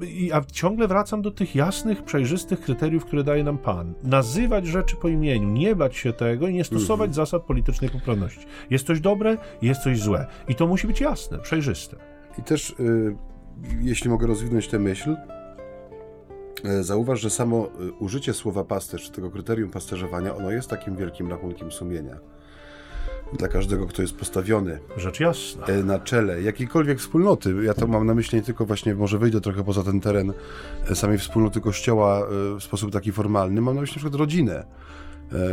ja ciągle wracam do tych jasnych, przejrzystych kryteriów, które daje nam Pan. Nazywać rzeczy po imieniu, nie bać się tego i nie stosować mhm. zasad politycznej poprawności. Jest coś dobre, jest coś złe. I to musi być jasne, przejrzyste. I też, y, jeśli mogę rozwinąć tę myśl, y, Zauważ, że samo y, użycie słowa pasterz, tego kryterium pasterzowania, ono jest takim wielkim rachunkiem sumienia dla każdego, kto jest postawiony Rzecz jasna. E, na czele jakiejkolwiek wspólnoty. Ja to mam na myśli nie tylko właśnie, może wyjdę trochę poza ten teren e, samej wspólnoty kościoła e, w sposób taki formalny, mam na myśli na przykład rodzinę.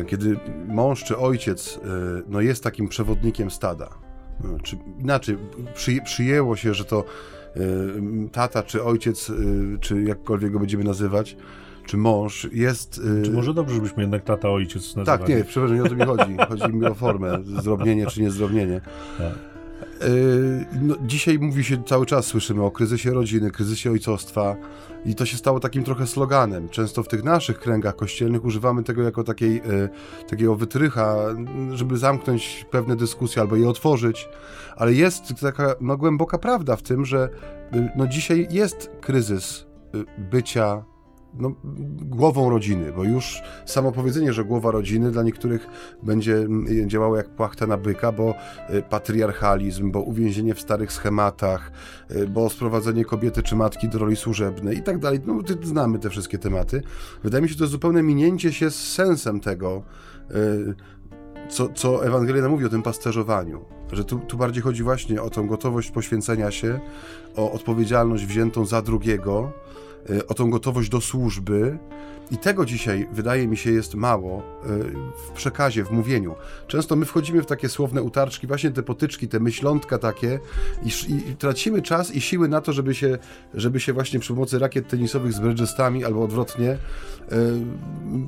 Kiedy mąż czy ojciec no, jest takim przewodnikiem stada, czy inaczej, przy, przyjęło się, że to tata czy ojciec, czy jakkolwiek go będziemy nazywać, czy mąż jest... Czy może dobrze, żebyśmy jednak tata, ojciec nazywali? Tak, nie, przepraszam, nie o to mi chodzi. Chodzi mi o formę, zdrobnienie czy niezdrobnienie. Tak. No, dzisiaj mówi się cały czas, słyszymy o kryzysie rodziny, kryzysie ojcostwa i to się stało takim trochę sloganem. Często w tych naszych kręgach kościelnych używamy tego jako takiej, takiego wytrycha, żeby zamknąć pewne dyskusje albo je otworzyć, ale jest taka no, głęboka prawda w tym, że no, dzisiaj jest kryzys bycia no, głową rodziny, bo już samo powiedzenie, że głowa rodziny dla niektórych będzie działało jak płachta na byka, bo y, patriarchalizm, bo uwięzienie w starych schematach, y, bo sprowadzenie kobiety czy matki do roli służebnej i tak dalej. No, znamy te wszystkie tematy. Wydaje mi się, to zupełne minięcie się z sensem tego, y, co, co Ewangelia mówi o tym pasterzowaniu. Że tu, tu bardziej chodzi właśnie o tą gotowość poświęcenia się, o odpowiedzialność wziętą za drugiego, o tą gotowość do służby. I tego dzisiaj, wydaje mi się, jest mało y, w przekazie, w mówieniu. Często my wchodzimy w takie słowne utarczki, właśnie te potyczki, te myślątka takie i, i tracimy czas i siły na to, żeby się, żeby się właśnie przy pomocy rakiet tenisowych z brydżestami albo odwrotnie y,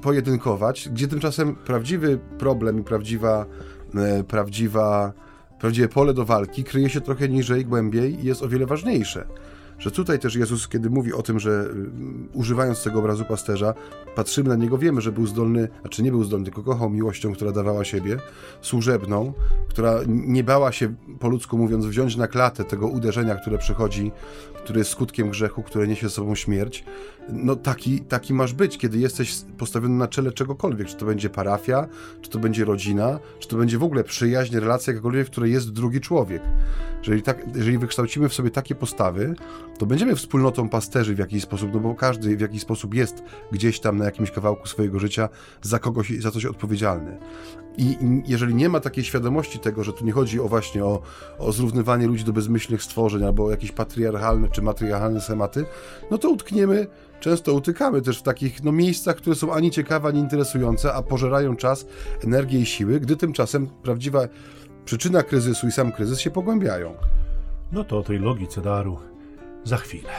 pojedynkować, gdzie tymczasem prawdziwy problem i prawdziwa, prawdziwa, prawdziwe pole do walki kryje się trochę niżej, głębiej i jest o wiele ważniejsze że tutaj też Jezus, kiedy mówi o tym, że y, używając tego obrazu pasterza, patrzymy na niego, wiemy, że był zdolny, a czy nie był zdolny, tylko kochał miłością, która dawała siebie, służebną, która nie bała się, po ludzku mówiąc, wziąć na klatę tego uderzenia, które przychodzi, które jest skutkiem grzechu, które niesie ze sobą śmierć. No taki, taki masz być, kiedy jesteś postawiony na czele czegokolwiek, czy to będzie parafia, czy to będzie rodzina, czy to będzie w ogóle przyjaźń, relacja jakakolwiek, w której jest drugi człowiek. Jeżeli, tak, jeżeli wykształcimy w sobie takie postawy, to będziemy wspólnotą pasterzy w jakiś sposób, no bo każdy w jakiś sposób jest gdzieś tam na jakimś kawałku swojego życia za kogoś, za coś odpowiedzialny. I jeżeli nie ma takiej świadomości tego, że tu nie chodzi o właśnie o, o zrównywanie ludzi do bezmyślnych stworzeń albo jakieś patriarchalne czy matriarchalne schematy, no to utkniemy, często utykamy też w takich no, miejscach, które są ani ciekawe, ani interesujące, a pożerają czas, energię i siły, gdy tymczasem prawdziwa przyczyna kryzysu i sam kryzys się pogłębiają. No to o tej logice daru za chwilę.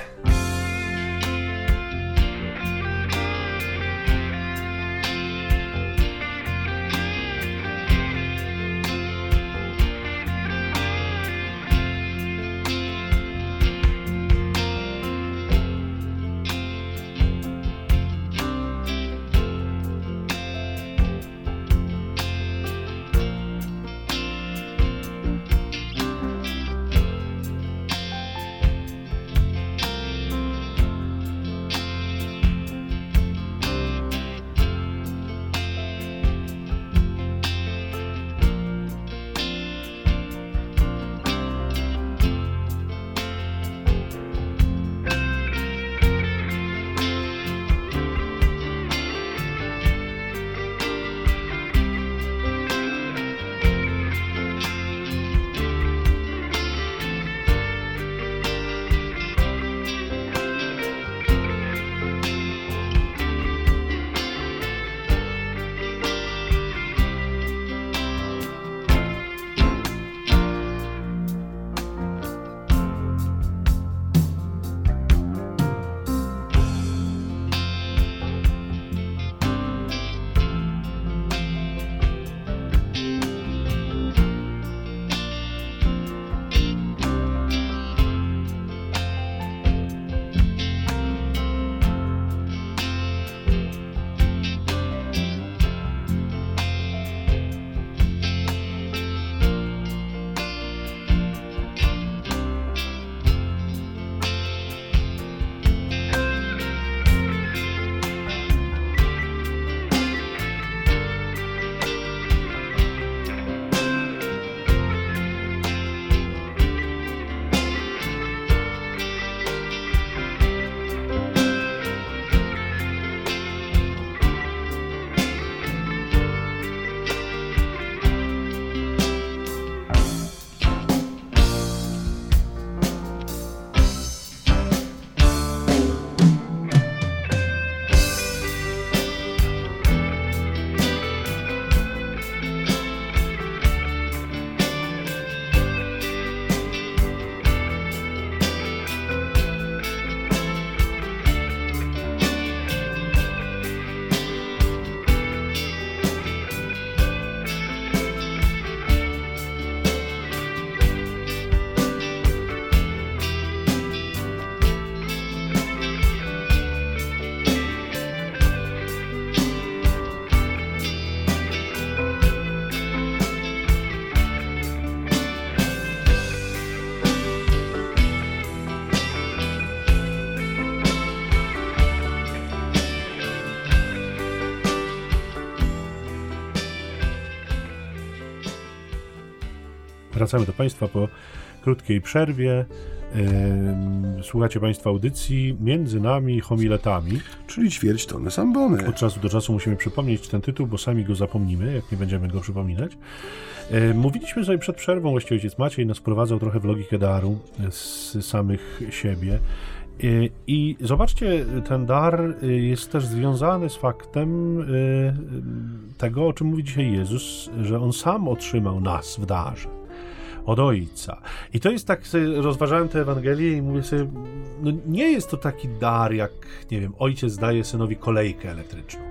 Wracamy do Państwa po krótkiej przerwie. Słuchacie Państwa audycji Między nami homiletami. Czyli ćwierć tony sambony. Od czasu do czasu musimy przypomnieć ten tytuł, bo sami go zapomnimy, jak nie będziemy go przypominać. Mówiliśmy sobie przed przerwą, właściwie ojciec Maciej nas prowadzał trochę w logikę daru z samych siebie. I zobaczcie, ten dar jest też związany z faktem tego, o czym mówi dzisiaj Jezus, że On sam otrzymał nas w darze od Ojca. I to jest tak, sobie rozważałem tę Ewangelię i mówię sobie, no nie jest to taki dar, jak, nie wiem, ojciec daje synowi kolejkę elektryczną,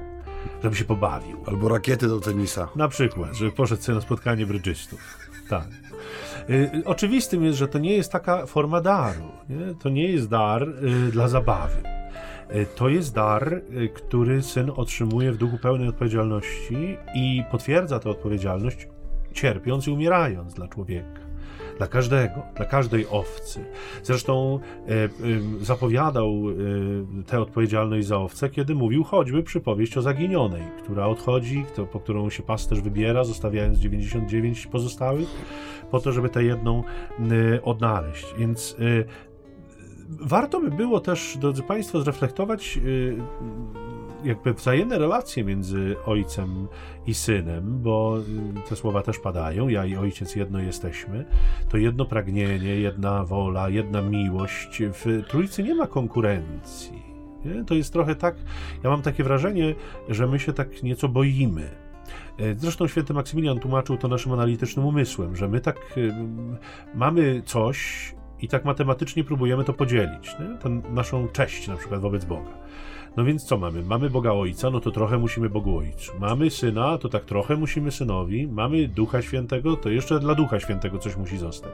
żeby się pobawił. Albo rakiety do tenisa. Na przykład, żeby poszedł sobie na spotkanie brydżystów. Tak. Y, oczywistym jest, że to nie jest taka forma daru. Nie? To nie jest dar y, dla zabawy. Y, to jest dar, y, który syn otrzymuje w duchu pełnej odpowiedzialności i potwierdza tę odpowiedzialność, cierpiąc i umierając dla człowieka dla każdego, dla każdej owcy. Zresztą e, e, zapowiadał e, tę odpowiedzialność za owce, kiedy mówił choćby przypowieść o zaginionej, która odchodzi, kto, po którą się pasterz wybiera, zostawiając 99 pozostałych, po to, żeby tę jedną e, odnaleźć. Więc e, warto by było też, drodzy Państwo, zreflektować e, jakby wzajemne relacje między ojcem i synem, bo y, te słowa też padają, ja i ojciec jedno jesteśmy, to jedno pragnienie, jedna wola, jedna miłość. W trójcy nie ma konkurencji. Nie? To jest trochę tak, ja mam takie wrażenie, że my się tak nieco boimy. E, zresztą święty Maksymilian tłumaczył to naszym analitycznym umysłem, że my tak y, mamy coś i tak matematycznie próbujemy to podzielić, nie? Tę naszą cześć na przykład wobec Boga. No więc co mamy? Mamy Boga Ojca, no to trochę musimy Bogu Ojcu. Mamy Syna, to tak trochę musimy Synowi. Mamy Ducha Świętego, to jeszcze dla Ducha Świętego coś musi zostać.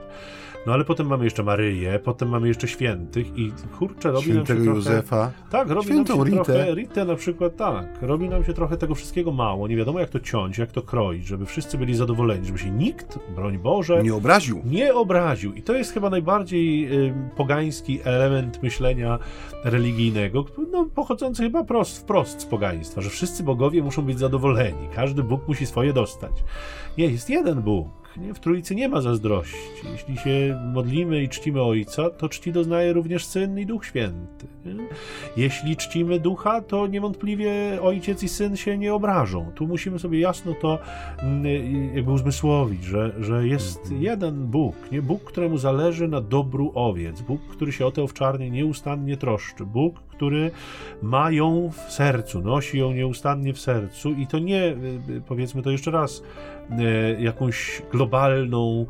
No ale potem mamy jeszcze Maryję, potem mamy jeszcze świętych i kurczę, robi Świętego nam się Józefa. trochę... Tak, robi Świętą nam się Ritę. trochę... Ritę na przykład, tak. Robi nam się trochę tego wszystkiego mało. Nie wiadomo jak to ciąć, jak to kroić, żeby wszyscy byli zadowoleni, żeby się nikt, broń Boże... Nie obraził. Nie obraził. I to jest chyba najbardziej y, pogański element myślenia religijnego, no, pochodzący chyba prost, wprost z pogaństwa, że wszyscy bogowie muszą być zadowoleni, każdy Bóg musi swoje dostać. Nie, jest jeden Bóg. Nie? W Trójcy nie ma zazdrości. Jeśli się modlimy i czcimy Ojca, to czci doznaje również Syn i Duch Święty. Nie? Jeśli czcimy Ducha, to niewątpliwie Ojciec i Syn się nie obrażą. Tu musimy sobie jasno to mm, jakby uzmysłowić, że, że jest jeden Bóg, nie? Bóg, któremu zależy na dobru owiec, Bóg, który się o te owczarnie nieustannie troszczy, Bóg, który ma ją w sercu, nosi ją nieustannie w sercu i to nie, y, y, powiedzmy to jeszcze raz, y, jakąś globalną,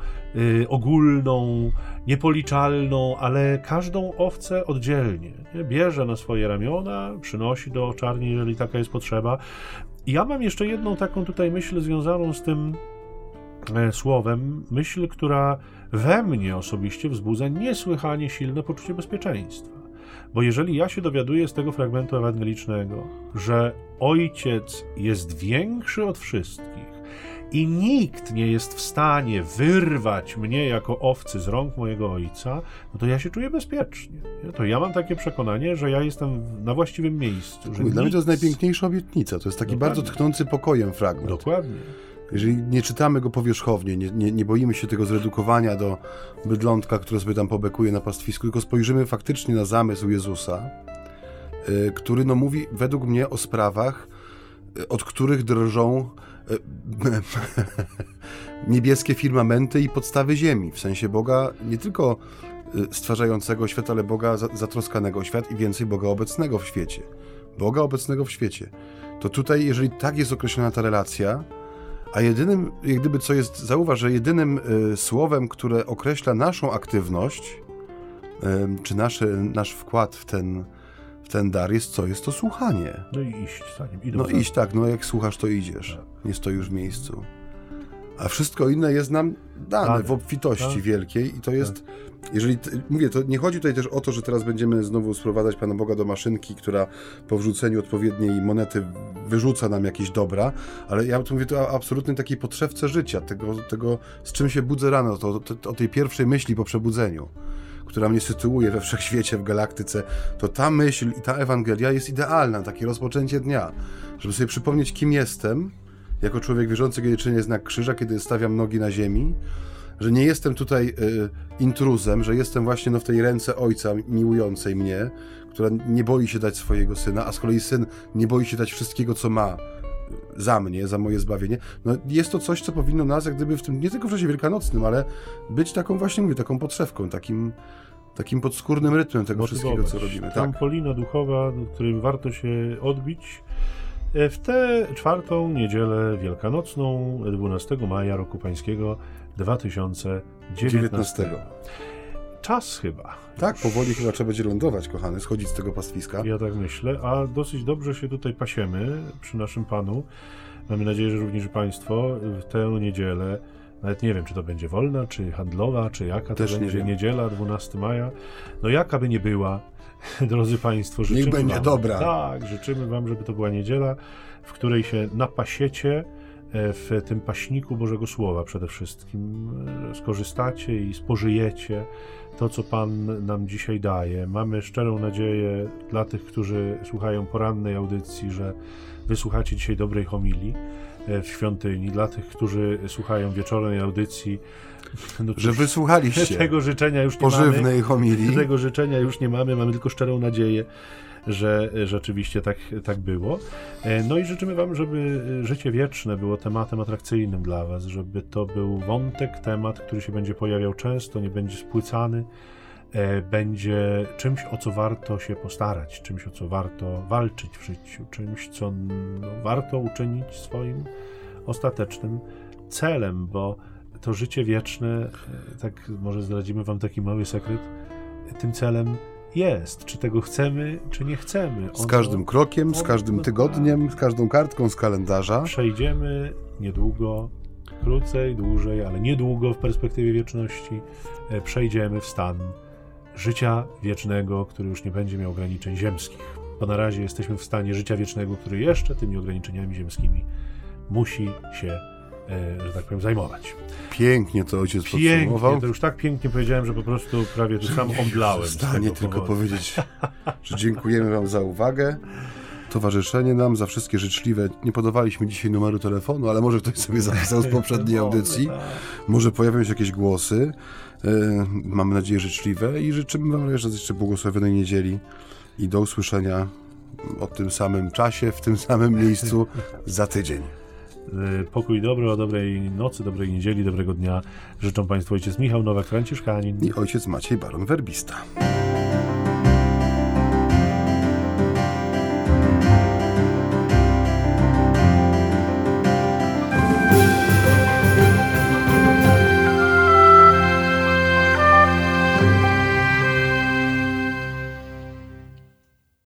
ogólną, niepoliczalną, ale każdą owcę oddzielnie. Nie? Bierze na swoje ramiona, przynosi do owczarni, jeżeli taka jest potrzeba. I ja mam jeszcze jedną taką tutaj myśl związaną z tym e, słowem, myśl, która we mnie osobiście wzbudza niesłychanie silne poczucie bezpieczeństwa. Bo jeżeli ja się dowiaduję z tego fragmentu ewangelicznego, że Ojciec jest większy od wszystkich i nikt nie jest w stanie wyrwać mnie jako owcy z rąk mojego Ojca, no to ja się czuję bezpiecznie. Nie? To ja mam takie przekonanie, że ja jestem na właściwym miejscu. Że Dla mnie to jest nic- najpiękniejsza obietnica. To jest taki Dokładnie. bardzo tchnący pokojem fragment. Dokładnie. Jeżeli nie czytamy go powierzchownie, nie, nie, nie boimy się tego zredukowania do bydlątka, które sobie tam pobekuje na pastwisku, tylko spojrzymy faktycznie na zamysł Jezusa, y, który no, mówi według mnie o sprawach, y, od których drżą y, niebieskie firmamenty i podstawy ziemi. W sensie Boga nie tylko stwarzającego świat, ale Boga za- zatroskanego świat i więcej Boga obecnego w świecie. Boga obecnego w świecie. To tutaj, jeżeli tak jest określona ta relacja, a jedynym, jak gdyby co jest, zauważ, że jedynym y, słowem, które określa naszą aktywność, y, czy nasz, nasz wkład w ten, w ten dar jest co? Jest to słuchanie. No i iść za nim. Idą No za iść tak, no jak słuchasz, to idziesz. Nie stoisz w miejscu. A wszystko inne jest nam dane Dane. w obfitości Tak. wielkiej i to jest, jeżeli, t- mówię, to nie chodzi tutaj też o to, że teraz będziemy znowu sprowadzać Pana Boga do maszynki, która po wrzuceniu odpowiedniej monety wyrzuca nam jakieś dobra, ale ja tu mówię tu o absolutnej takiej potrzebce życia, tego, tego z czym się budzę rano, to, to, o tej pierwszej myśli po przebudzeniu która mnie sytuuje we wszechświecie, w galaktyce, to ta myśl i ta Ewangelia jest idealna, takie rozpoczęcie dnia, żeby sobie przypomnieć, kim jestem, jako człowiek wierzący, kiedy czynię znak krzyża, kiedy stawiam nogi na ziemi, że nie jestem tutaj y, intruzem, że jestem właśnie no, w tej ręce ojca miłującej mnie, która nie boi się dać swojego syna, a z kolei syn nie boi się dać wszystkiego, co ma za mnie, za moje zbawienie. No, jest to coś, co powinno nas, jak gdyby w tym, nie tylko w czasie wielkanocnym, ale być taką właśnie, mówię, taką podszewką, takim, takim podskórnym rytmem tego wszystkiego, co robimy. Tak. Trampolina duchowa, do której warto się odbić w tę czwartą niedzielę wielkanocną 12 maja roku pańskiego 2019. 19. Czas chyba. Tak, powoli chyba trzeba będzie lądować, kochany, schodzić z tego pastwiska. Ja tak myślę, a dosyć dobrze się tutaj pasiemy przy naszym Panu. Mamy nadzieję, że również Państwo w tę niedzielę, nawet nie wiem, czy to będzie wolna, czy handlowa, czy jaka Też to nie będzie wiem. niedziela, 12 maja. No jaka by nie była, drodzy Państwo, życzymy będzie wam, dobra. Tak, życzymy Wam, żeby to była niedziela, w której się napasiecie e, w tym paśniku Bożego Słowa przede wszystkim. e, Skorzystacie i spożyjecie to, co Pan nam dzisiaj daje. Mamy szczerą nadzieję dla tych, którzy słuchają porannej audycji, że wysłuchacie dzisiaj dobrej homilii e, w świątyni. Dla tych, którzy słuchają wieczornej audycji, no Że wysłuchaliście tego życzenia już nie mamy. pożywnej homilii. Tego życzenia już nie mamy, mamy tylko szczerą nadzieję, że e, rzeczywiście tak, tak było. E, No i życzymy Wam, żeby e, życie wieczne było tematem atrakcyjnym dla Was, żeby to był wątek, temat, który się będzie pojawiał często, nie będzie spłycany, będzie czymś, o co warto się postarać, czymś, o co warto walczyć w życiu, czymś, co no, warto uczynić swoim ostatecznym celem, bo to życie wieczne, e, tak może zdradzimy Wam taki mały sekret, tym celem jest. Czy tego chcemy, czy nie chcemy. Z każdym krokiem, z ono- każdym tygodniem, z każdą kartką z kalendarza. Przejdziemy niedługo, krócej, dłużej, ale niedługo w perspektywie wieczności, e, przejdziemy w stan życia wiecznego, który już nie będzie miał ograniczeń ziemskich. Bo na razie jesteśmy w stanie życia wiecznego, który jeszcze tymi ograniczeniami ziemskimi musi się, że tak powiem, zajmować. Pięknie to ojciec Pięknie, to już tak pięknie powiedziałem, że po prostu prawie tu sam omdlałem. Stanie tylko powodu. powiedzieć, że dziękujemy Wam za uwagę, towarzyszenie nam, za wszystkie życzliwe. Nie podawaliśmy dzisiaj numeru telefonu, ale może ktoś sobie zapisał z poprzedniej audycji. Tak. Może pojawią się jakieś głosy. e, Mamy nadzieję życzliwe i życzymy Wam jeszcze błogosławionej niedzieli i do usłyszenia o tym samym czasie, w tym samym miejscu za tydzień. Y, Pokój dobry, o dobrej nocy, dobrej niedzieli, dobrego dnia. Życzą Państwu ojciec Michał Nowak, Franciszkanin. I ojciec Maciej Baron Werbista.